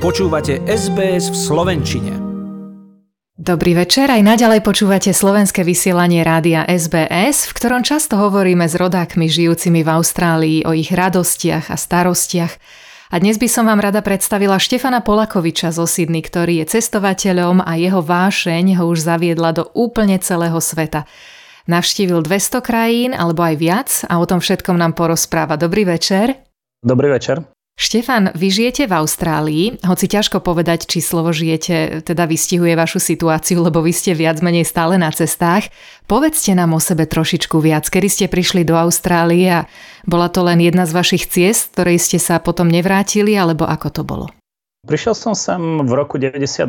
Počúvate SBS v Slovenčine. Dobrý večer, aj naďalej počúvate slovenské vysielanie rádia SBS, v ktorom často hovoríme s rodákmi žijúcimi v Austrálii o ich radostiach a starostiach. A dnes by som vám rada predstavila Štefana Polakoviča zo Sydney, ktorý je cestovateľom a jeho vášeň ho už zaviedla do úplne celého sveta. Navštívil 200 krajín alebo aj viac a o tom všetkom nám porozpráva. Dobrý večer. Dobrý večer. Štefan, vy žijete v Austrálii, hoci ťažko povedať, či slovo žijete teda vystihuje vašu situáciu, lebo vy ste viac menej stále na cestách. Povedzte nám o sebe trošičku viac, kedy ste prišli do Austrálie a bola to len jedna z vašich ciest, ktorej ste sa potom nevrátili, alebo ako to bolo? Prišiel som sem v roku 98.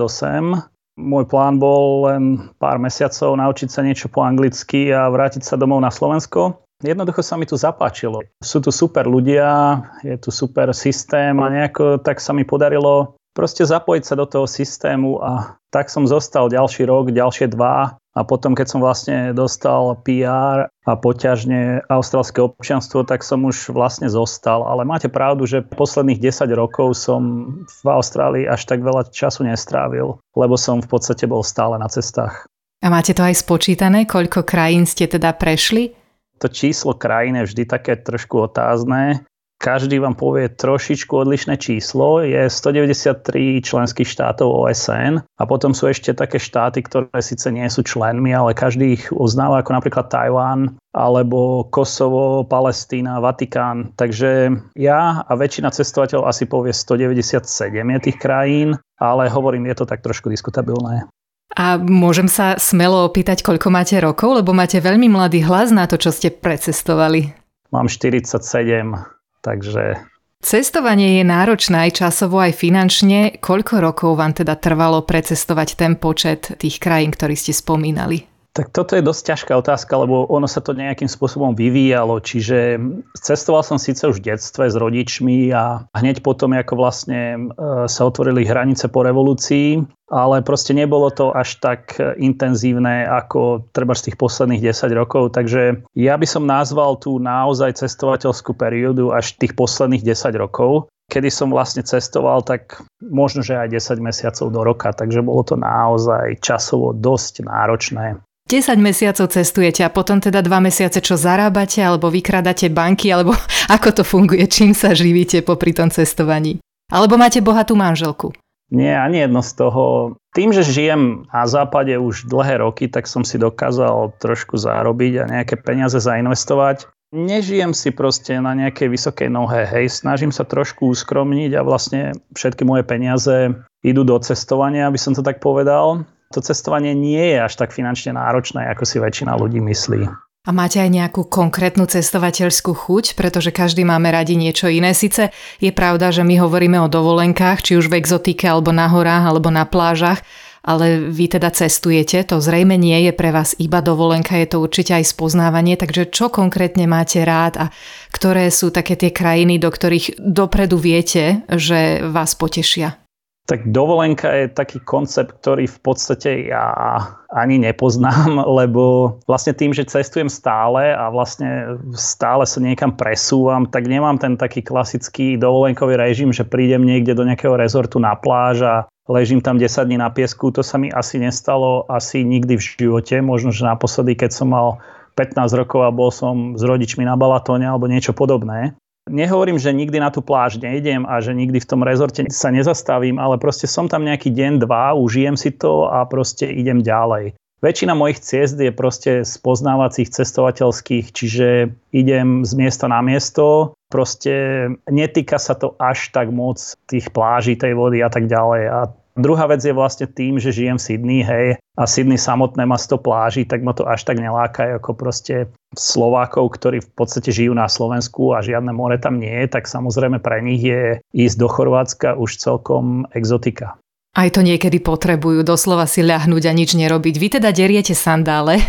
Môj plán bol len pár mesiacov naučiť sa niečo po anglicky a vrátiť sa domov na Slovensko. Jednoducho sa mi tu zapáčilo. Sú tu super ľudia, je tu super systém a nejako tak sa mi podarilo proste zapojiť sa do toho systému a tak som zostal ďalší rok, ďalšie dva a potom keď som vlastne dostal PR a poťažne austrálske občianstvo, tak som už vlastne zostal. Ale máte pravdu, že posledných 10 rokov som v Austrálii až tak veľa času nestrávil, lebo som v podstate bol stále na cestách. A máte to aj spočítané, koľko krajín ste teda prešli? To číslo krajín je vždy také trošku otázne. Každý vám povie trošičku odlišné číslo. Je 193 členských štátov OSN a potom sú ešte také štáty, ktoré síce nie sú členmi, ale každý ich uznáva, ako napríklad Tajván alebo Kosovo, Palestína, Vatikán. Takže ja a väčšina cestovateľov asi povie 197 je tých krajín, ale hovorím, je to tak trošku diskutabilné. A môžem sa smelo opýtať, koľko máte rokov, lebo máte veľmi mladý hlas na to, čo ste precestovali. Mám 47, takže... Cestovanie je náročné aj časovo, aj finančne. Koľko rokov vám teda trvalo precestovať ten počet tých krajín, ktorý ste spomínali? Tak toto je dosť ťažká otázka, lebo ono sa to nejakým spôsobom vyvíjalo. Čiže cestoval som síce už v detstve s rodičmi a hneď potom, ako vlastne e, sa otvorili hranice po revolúcii, ale proste nebolo to až tak intenzívne ako treba z tých posledných 10 rokov. Takže ja by som nazval tú naozaj cestovateľskú periódu až tých posledných 10 rokov kedy som vlastne cestoval, tak možno, že aj 10 mesiacov do roka, takže bolo to naozaj časovo dosť náročné. 10 mesiacov cestujete a potom teda 2 mesiace čo zarábate alebo vykradate banky alebo ako to funguje, čím sa živíte popri tom cestovaní? Alebo máte bohatú manželku? Nie, ani jedno z toho. Tým, že žijem na západe už dlhé roky, tak som si dokázal trošku zarobiť a nejaké peniaze zainvestovať. Nežijem si proste na nejakej vysokej nohe, hej, snažím sa trošku uskromniť a vlastne všetky moje peniaze idú do cestovania, aby som to tak povedal to cestovanie nie je až tak finančne náročné, ako si väčšina ľudí myslí. A máte aj nejakú konkrétnu cestovateľskú chuť, pretože každý máme radi niečo iné. Sice je pravda, že my hovoríme o dovolenkách, či už v exotike, alebo na horách, alebo na plážach, ale vy teda cestujete, to zrejme nie je pre vás iba dovolenka, je to určite aj spoznávanie, takže čo konkrétne máte rád a ktoré sú také tie krajiny, do ktorých dopredu viete, že vás potešia? Tak dovolenka je taký koncept, ktorý v podstate ja ani nepoznám, lebo vlastne tým, že cestujem stále a vlastne stále sa niekam presúvam, tak nemám ten taký klasický dovolenkový režim, že prídem niekde do nejakého rezortu na pláž a ležím tam 10 dní na piesku. To sa mi asi nestalo asi nikdy v živote. Možno, že naposledy, keď som mal 15 rokov a bol som s rodičmi na Balatóne alebo niečo podobné. Nehovorím, že nikdy na tú pláž nejdem a že nikdy v tom rezorte sa nezastavím, ale proste som tam nejaký deň, dva, užijem si to a proste idem ďalej. Väčšina mojich ciest je proste z poznávacích cestovateľských, čiže idem z miesta na miesto, proste netýka sa to až tak moc tých pláží, tej vody a tak ďalej. A Druhá vec je vlastne tým, že žijem v Sydney, hej, a Sydney samotné má 100 pláží, tak ma to až tak neláka ako proste Slovákov, ktorí v podstate žijú na Slovensku a žiadne more tam nie je, tak samozrejme pre nich je ísť do Chorvátska už celkom exotika. Aj to niekedy potrebujú doslova si ľahnúť a nič nerobiť. Vy teda deriete sandále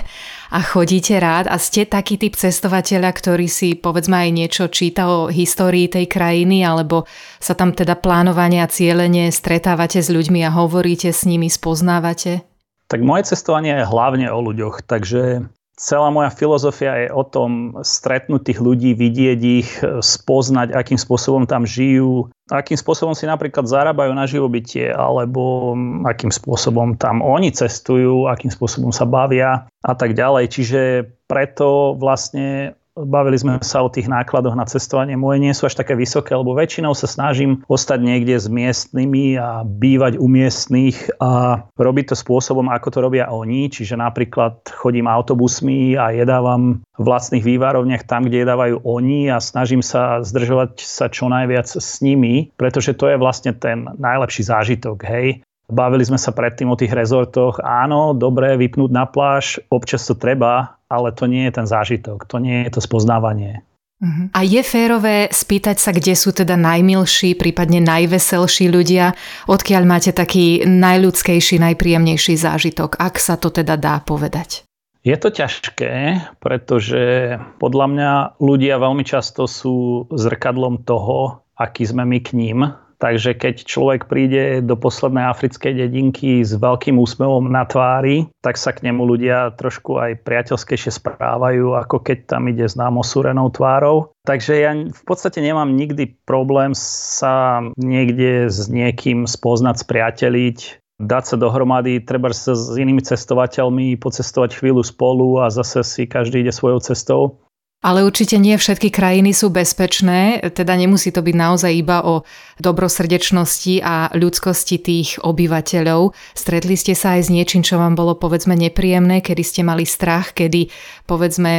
a chodíte rád a ste taký typ cestovateľa, ktorý si povedzme aj niečo číta o histórii tej krajiny alebo sa tam teda plánovanie a cieľenie stretávate s ľuďmi a hovoríte s nimi, spoznávate? Tak moje cestovanie je hlavne o ľuďoch, takže celá moja filozofia je o tom stretnúť tých ľudí, vidieť ich, spoznať, akým spôsobom tam žijú, akým spôsobom si napríklad zarábajú na živobytie, alebo akým spôsobom tam oni cestujú, akým spôsobom sa bavia a tak ďalej. Čiže preto vlastne Bavili sme sa o tých nákladoch na cestovanie. Moje nie sú až také vysoké, lebo väčšinou sa snažím ostať niekde s miestnymi a bývať u miestnych a robiť to spôsobom, ako to robia oni. Čiže napríklad chodím autobusmi a jedávam v vlastných vývarovniach tam, kde jedávajú oni a snažím sa zdržovať sa čo najviac s nimi, pretože to je vlastne ten najlepší zážitok. Hej, Bavili sme sa predtým o tých rezortoch. Áno, dobre, vypnúť na pláž, občas to treba, ale to nie je ten zážitok, to nie je to spoznávanie. Uh-huh. A je férové spýtať sa, kde sú teda najmilší, prípadne najveselší ľudia, odkiaľ máte taký najľudskejší, najpríjemnejší zážitok, ak sa to teda dá povedať? Je to ťažké, pretože podľa mňa ľudia veľmi často sú zrkadlom toho, aký sme my k ním Takže keď človek príde do poslednej africkej dedinky s veľkým úsmevom na tvári, tak sa k nemu ľudia trošku aj priateľskejšie správajú, ako keď tam ide s osúrenou tvárou. Takže ja v podstate nemám nikdy problém sa niekde s niekým spoznať, spriateliť, dať sa dohromady, treba sa s inými cestovateľmi, pocestovať chvíľu spolu a zase si každý ide svojou cestou. Ale určite nie všetky krajiny sú bezpečné, teda nemusí to byť naozaj iba o dobrosrdečnosti a ľudskosti tých obyvateľov. Stretli ste sa aj s niečím, čo vám bolo povedzme nepríjemné, kedy ste mali strach, kedy povedzme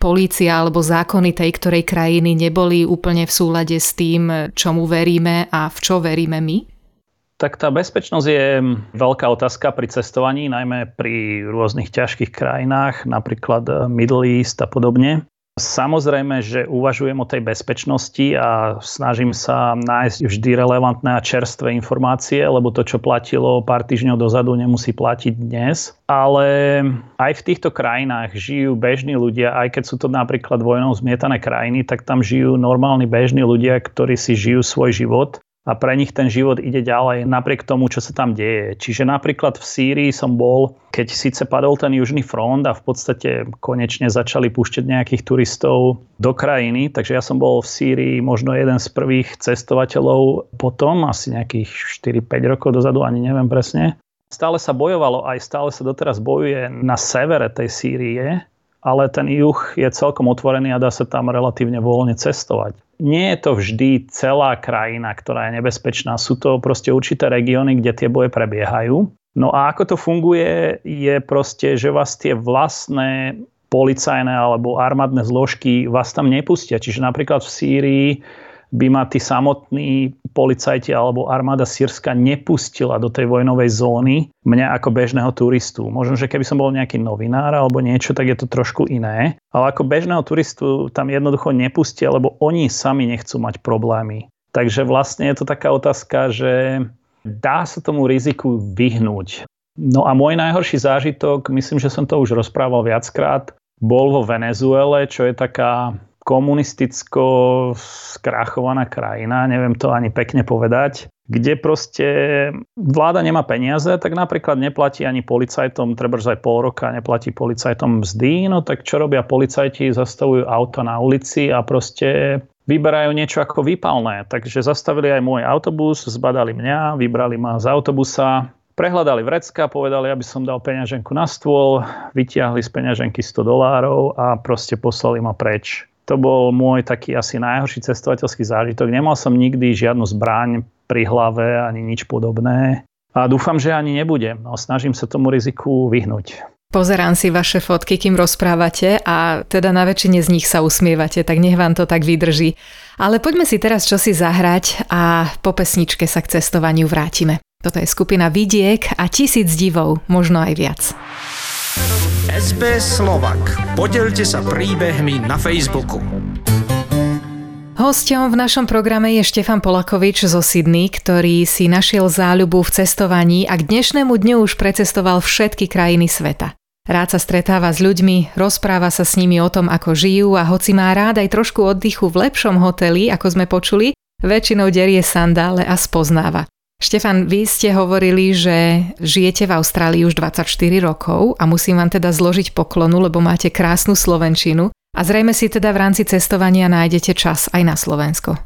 polícia alebo zákony tej ktorej krajiny neboli úplne v súlade s tým, čomu veríme a v čo veríme my? Tak tá bezpečnosť je veľká otázka pri cestovaní, najmä pri rôznych ťažkých krajinách, napríklad Middle East a podobne. Samozrejme, že uvažujem o tej bezpečnosti a snažím sa nájsť vždy relevantné a čerstvé informácie, lebo to, čo platilo pár týždňov dozadu, nemusí platiť dnes. Ale aj v týchto krajinách žijú bežní ľudia, aj keď sú to napríklad vojnou zmietané krajiny, tak tam žijú normálni bežní ľudia, ktorí si žijú svoj život a pre nich ten život ide ďalej napriek tomu, čo sa tam deje. Čiže napríklad v Sýrii som bol, keď síce padol ten južný front a v podstate konečne začali púšťať nejakých turistov do krajiny, takže ja som bol v Sýrii možno jeden z prvých cestovateľov potom, asi nejakých 4-5 rokov dozadu, ani neviem presne. Stále sa bojovalo, aj stále sa doteraz bojuje na severe tej Sýrie, ale ten juh je celkom otvorený a dá sa tam relatívne voľne cestovať nie je to vždy celá krajina, ktorá je nebezpečná. Sú to proste určité regióny, kde tie boje prebiehajú. No a ako to funguje, je proste, že vás tie vlastné policajné alebo armádne zložky vás tam nepustia. Čiže napríklad v Sýrii by ma tí samotní policajti alebo armáda sírska nepustila do tej vojnovej zóny mňa ako bežného turistu. Možno, že keby som bol nejaký novinár alebo niečo, tak je to trošku iné. Ale ako bežného turistu tam jednoducho nepustia, lebo oni sami nechcú mať problémy. Takže vlastne je to taká otázka, že dá sa tomu riziku vyhnúť. No a môj najhorší zážitok, myslím, že som to už rozprával viackrát, bol vo Venezuele, čo je taká komunisticko skrachovaná krajina, neviem to ani pekne povedať, kde proste vláda nemá peniaze, tak napríklad neplatí ani policajtom, treba aj pol roka neplatí policajtom mzdy, no tak čo robia policajti, zastavujú auto na ulici a proste vyberajú niečo ako výpalné. Takže zastavili aj môj autobus, zbadali mňa, vybrali ma z autobusa, prehľadali vrecka, povedali, aby som dal peňaženku na stôl, vytiahli z peňaženky 100 dolárov a proste poslali ma preč. To bol môj taký asi najhorší cestovateľský zážitok. Nemal som nikdy žiadnu zbraň pri hlave ani nič podobné. A dúfam, že ani nebudem. No, snažím sa tomu riziku vyhnúť. Pozerám si vaše fotky, kým rozprávate a teda na väčšine z nich sa usmievate, tak nech vám to tak vydrží. Ale poďme si teraz čosi zahrať a po pesničke sa k cestovaniu vrátime. Toto je skupina Vidiek a tisíc divov, možno aj viac. SBS Slovak. Podelte sa príbehmi na Facebooku. Hosťom v našom programe je Štefan Polakovič zo Sydney, ktorý si našiel záľubu v cestovaní a k dnešnému dňu už precestoval všetky krajiny sveta. Rád sa stretáva s ľuďmi, rozpráva sa s nimi o tom, ako žijú a hoci má rád aj trošku oddychu v lepšom hoteli, ako sme počuli, väčšinou derie sandále a spoznáva. Štefan, vy ste hovorili, že žijete v Austrálii už 24 rokov a musím vám teda zložiť poklonu, lebo máte krásnu Slovenčinu a zrejme si teda v rámci cestovania nájdete čas aj na Slovensko.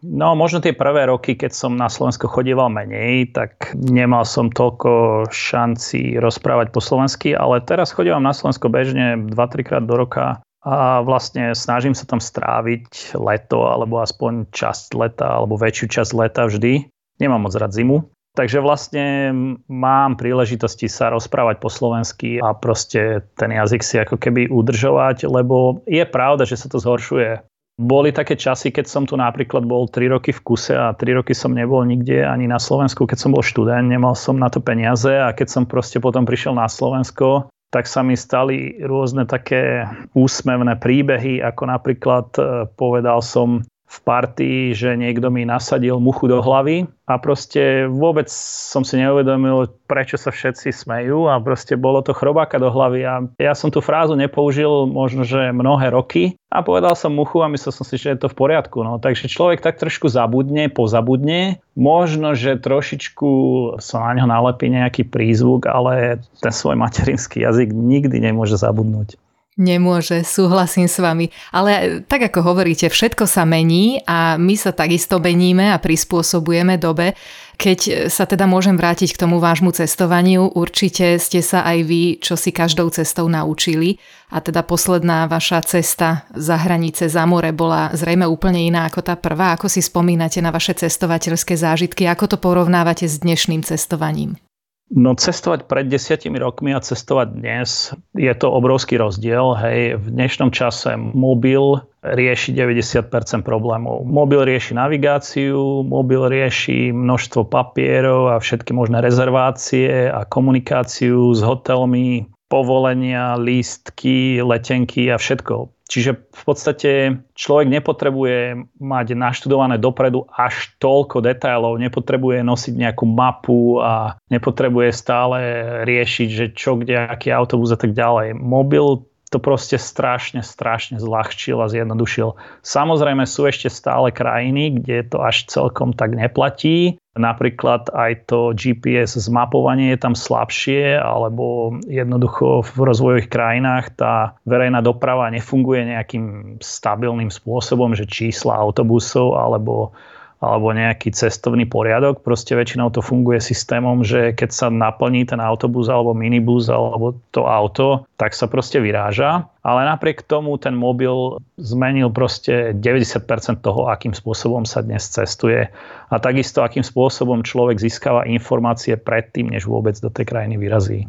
No možno tie prvé roky, keď som na Slovensko chodieval menej, tak nemal som toľko šanci rozprávať po slovensky, ale teraz chodievam na Slovensko bežne 2-3 krát do roka a vlastne snažím sa tam stráviť leto alebo aspoň časť leta alebo väčšiu časť leta vždy. Nemám moc rád zimu. Takže vlastne mám príležitosti sa rozprávať po slovensky a proste ten jazyk si ako keby udržovať, lebo je pravda, že sa to zhoršuje boli také časy, keď som tu napríklad bol 3 roky v kuse a 3 roky som nebol nikde ani na Slovensku, keď som bol študent, nemal som na to peniaze a keď som proste potom prišiel na Slovensko, tak sa mi stali rôzne také úsmevné príbehy, ako napríklad eh, povedal som v partii, že niekto mi nasadil muchu do hlavy a proste vôbec som si neuvedomil, prečo sa všetci smejú a proste bolo to chrobáka do hlavy a ja som tú frázu nepoužil možno, že mnohé roky a povedal som muchu a myslel som si, že je to v poriadku. No. Takže človek tak trošku zabudne, pozabudne, možno, že trošičku sa na ňo nalepí nejaký prízvuk, ale ten svoj materinský jazyk nikdy nemôže zabudnúť. Nemôže, súhlasím s vami. Ale tak ako hovoríte, všetko sa mení a my sa takisto meníme a prispôsobujeme dobe. Keď sa teda môžem vrátiť k tomu vášmu cestovaniu, určite ste sa aj vy, čo si každou cestou naučili. A teda posledná vaša cesta za hranice, za more bola zrejme úplne iná ako tá prvá. Ako si spomínate na vaše cestovateľské zážitky? Ako to porovnávate s dnešným cestovaním? No cestovať pred desiatimi rokmi a cestovať dnes je to obrovský rozdiel. Hej, v dnešnom čase mobil rieši 90% problémov. Mobil rieši navigáciu, mobil rieši množstvo papierov a všetky možné rezervácie a komunikáciu s hotelmi, povolenia, lístky, letenky a všetko. Čiže v podstate človek nepotrebuje mať naštudované dopredu až toľko detailov, nepotrebuje nosiť nejakú mapu a nepotrebuje stále riešiť, že čo, kde, aký autobus a tak ďalej. Mobil to proste strašne, strašne zľahčil a zjednodušil. Samozrejme sú ešte stále krajiny, kde to až celkom tak neplatí. Napríklad aj to GPS zmapovanie je tam slabšie, alebo jednoducho v rozvojových krajinách tá verejná doprava nefunguje nejakým stabilným spôsobom, že čísla autobusov alebo alebo nejaký cestovný poriadok. Proste väčšinou to funguje systémom, že keď sa naplní ten autobus alebo minibus alebo to auto, tak sa proste vyráža. Ale napriek tomu ten mobil zmenil proste 90% toho, akým spôsobom sa dnes cestuje. A takisto, akým spôsobom človek získava informácie predtým, než vôbec do tej krajiny vyrazí.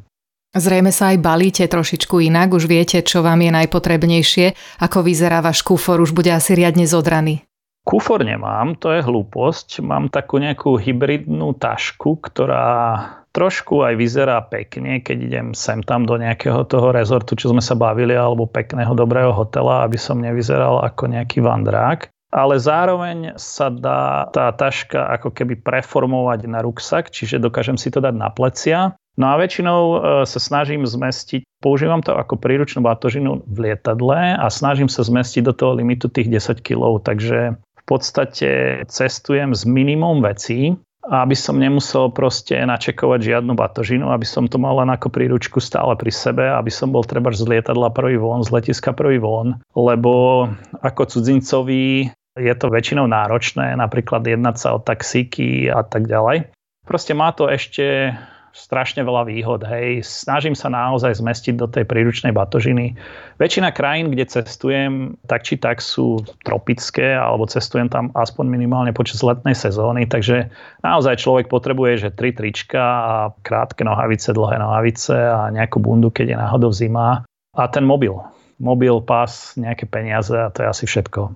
Zrejme sa aj balíte trošičku inak, už viete, čo vám je najpotrebnejšie, ako vyzerá váš kufor, už bude asi riadne zodraný. Kufor nemám, to je hlúposť. Mám takú nejakú hybridnú tašku, ktorá trošku aj vyzerá pekne, keď idem sem tam do nejakého toho rezortu, čo sme sa bavili, alebo pekného dobrého hotela, aby som nevyzeral ako nejaký vandrák. Ale zároveň sa dá tá taška ako keby preformovať na ruksak, čiže dokážem si to dať na plecia. No a väčšinou e, sa snažím zmestiť, používam to ako príručnú batožinu v lietadle a snažím sa zmestiť do toho limitu tých 10 kg. Takže podstate cestujem s minimum vecí, aby som nemusel proste načekovať žiadnu batožinu, aby som to mal len ako príručku stále pri sebe, aby som bol treba z lietadla prvý von, z letiska prvý von, lebo ako cudzincovi je to väčšinou náročné, napríklad jednať sa o taxíky a tak ďalej. Proste má to ešte strašne veľa výhod. Hej. Snažím sa naozaj zmestiť do tej príručnej batožiny. Väčšina krajín, kde cestujem, tak či tak sú tropické, alebo cestujem tam aspoň minimálne počas letnej sezóny, takže naozaj človek potrebuje, že tri trička a krátke nohavice, dlhé nohavice a nejakú bundu, keď je náhodou zima a ten mobil. Mobil, pás, nejaké peniaze a to je asi všetko.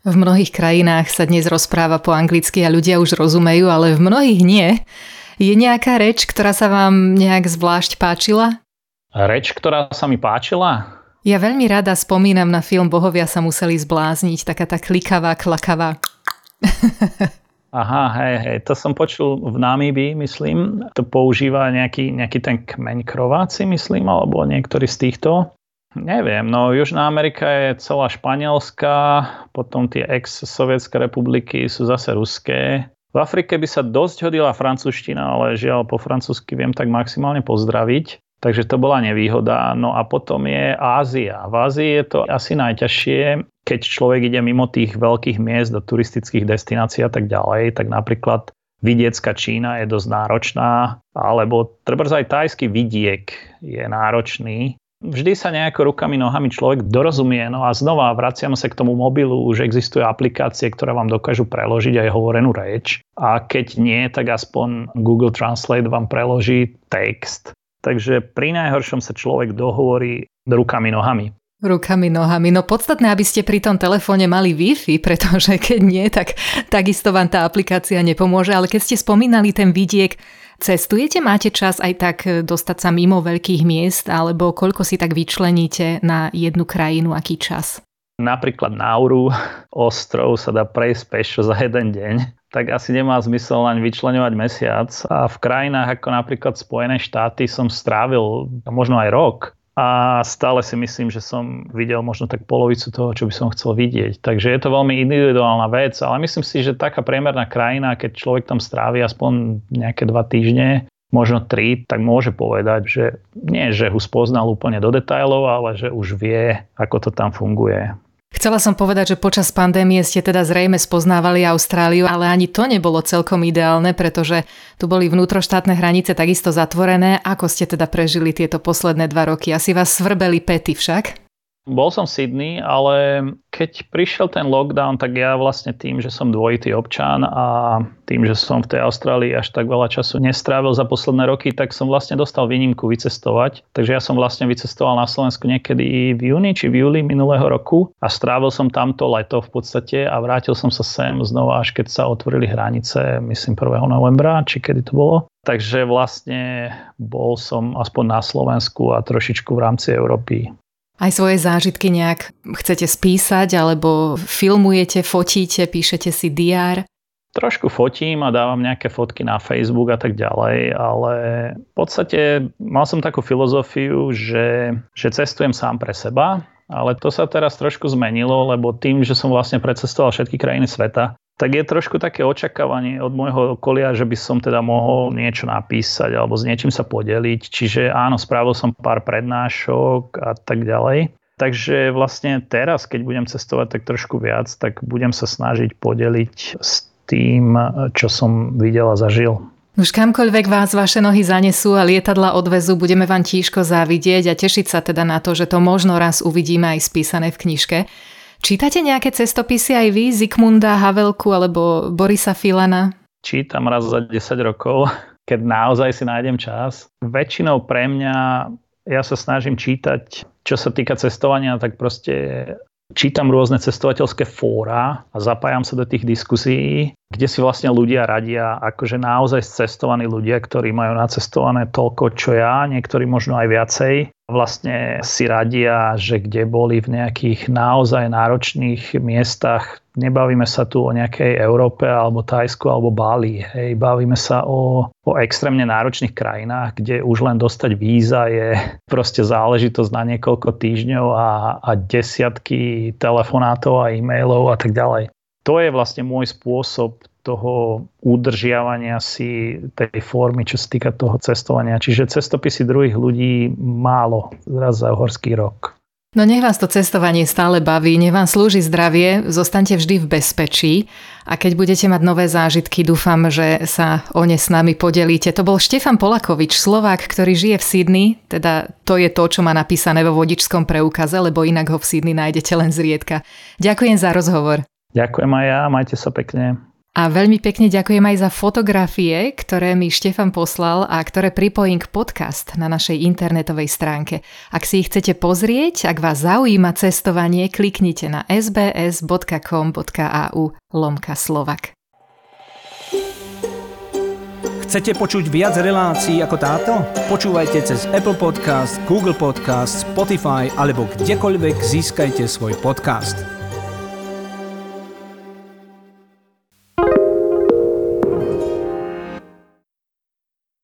V mnohých krajinách sa dnes rozpráva po anglicky a ľudia už rozumejú, ale v mnohých nie. Je nejaká reč, ktorá sa vám nejak zvlášť páčila? Reč, ktorá sa mi páčila? Ja veľmi rada spomínam na film Bohovia sa museli zblázniť, taká tá klikavá, klakavá. Aha, hej, hej, to som počul v Namíbii, myslím. To používa nejaký, nejaký ten kmeň krováci, myslím, alebo niektorý z týchto. Neviem, no Južná Amerika je celá španielská, potom tie ex-sovietské republiky sú zase ruské. V Afrike by sa dosť hodila francúzština, ale žiaľ po francúzsky viem tak maximálne pozdraviť. Takže to bola nevýhoda. No a potom je Ázia. V Ázii je to asi najťažšie, keď človek ide mimo tých veľkých miest do turistických destinácií a tak ďalej, tak napríklad vidiecka Čína je dosť náročná, alebo treba aj tajský vidiek je náročný. Vždy sa nejako rukami, nohami človek dorozumie. No a znova vraciame sa k tomu mobilu, už existujú aplikácie, ktoré vám dokážu preložiť aj hovorenú reč. A keď nie, tak aspoň Google Translate vám preloží text Takže pri najhoršom sa človek dohovorí rukami, nohami. Rukami, nohami. No podstatné, aby ste pri tom telefóne mali Wi-Fi, pretože keď nie, tak takisto vám tá aplikácia nepomôže. Ale keď ste spomínali ten vidiek, cestujete, máte čas aj tak dostať sa mimo veľkých miest, alebo koľko si tak vyčleníte na jednu krajinu, aký čas? Napríklad Nauru, ostrov sa dá prejsť pešo za jeden deň tak asi nemá zmysel len vyčlenovať mesiac. A v krajinách ako napríklad Spojené štáty som strávil možno aj rok a stále si myslím, že som videl možno tak polovicu toho, čo by som chcel vidieť. Takže je to veľmi individuálna vec, ale myslím si, že taká priemerná krajina, keď človek tam strávi aspoň nejaké dva týždne, možno tri, tak môže povedať, že nie, že ho spoznal úplne do detajlov, ale že už vie, ako to tam funguje. Chcela som povedať, že počas pandémie ste teda zrejme spoznávali Austráliu, ale ani to nebolo celkom ideálne, pretože tu boli vnútroštátne hranice takisto zatvorené. Ako ste teda prežili tieto posledné dva roky? Asi vás svrbeli pety však? Bol som v Sydney, ale keď prišiel ten lockdown, tak ja vlastne tým, že som dvojitý občan a tým, že som v tej Austrálii až tak veľa času nestrávil za posledné roky, tak som vlastne dostal výnimku vycestovať. Takže ja som vlastne vycestoval na Slovensku niekedy v júni či v júli minulého roku a strávil som tamto leto v podstate a vrátil som sa sem znova, až keď sa otvorili hranice, myslím 1. novembra, či kedy to bolo. Takže vlastne bol som aspoň na Slovensku a trošičku v rámci Európy aj svoje zážitky nejak chcete spísať, alebo filmujete, fotíte, píšete si diár? Trošku fotím a dávam nejaké fotky na Facebook a tak ďalej, ale v podstate mal som takú filozofiu, že, že cestujem sám pre seba, ale to sa teraz trošku zmenilo, lebo tým, že som vlastne precestoval všetky krajiny sveta, tak je trošku také očakávanie od môjho okolia, že by som teda mohol niečo napísať alebo s niečím sa podeliť. Čiže áno, spravil som pár prednášok a tak ďalej. Takže vlastne teraz, keď budem cestovať tak trošku viac, tak budem sa snažiť podeliť s tým, čo som videl a zažil. Už kamkoľvek vás vaše nohy zanesú a lietadla odvezu, budeme vám tížko závidieť a tešiť sa teda na to, že to možno raz uvidíme aj spísané v knižke. Čítate nejaké cestopisy aj vy, Zikmunda Havelku alebo Borisa Filana? Čítam raz za 10 rokov, keď naozaj si nájdem čas. Väčšinou pre mňa, ja sa snažím čítať, čo sa týka cestovania, tak proste čítam rôzne cestovateľské fóra a zapájam sa do tých diskusí, kde si vlastne ľudia radia, akože naozaj cestovaní ľudia, ktorí majú nacestované toľko, čo ja, niektorí možno aj viacej vlastne si radia, že kde boli v nejakých naozaj náročných miestach. Nebavíme sa tu o nejakej Európe alebo Tajsku alebo Bali. Hej. Bavíme sa o, o extrémne náročných krajinách, kde už len dostať víza je proste záležitosť na niekoľko týždňov a, a desiatky telefonátov a e-mailov a tak ďalej. To je vlastne môj spôsob toho udržiavania si tej formy, čo sa týka toho cestovania. Čiže cestopisy druhých ľudí málo raz za horský rok. No nech vás to cestovanie stále baví, nech vám slúži zdravie, zostaňte vždy v bezpečí a keď budete mať nové zážitky, dúfam, že sa o ne s nami podelíte. To bol Štefan Polakovič, Slovák, ktorý žije v Sydney, teda to je to, čo má napísané vo vodičskom preukaze, lebo inak ho v Sydney nájdete len zriedka. Ďakujem za rozhovor. Ďakujem aj ja, majte sa pekne. A veľmi pekne ďakujem aj za fotografie, ktoré mi Štefan poslal a ktoré pripojím k podcast na našej internetovej stránke. Ak si ich chcete pozrieť, ak vás zaujíma cestovanie, kliknite na sbs.com.au lomka Slovak. Chcete počuť viac relácií ako táto? Počúvajte cez Apple Podcast, Google Podcast, Spotify alebo kdekoľvek získajte svoj podcast.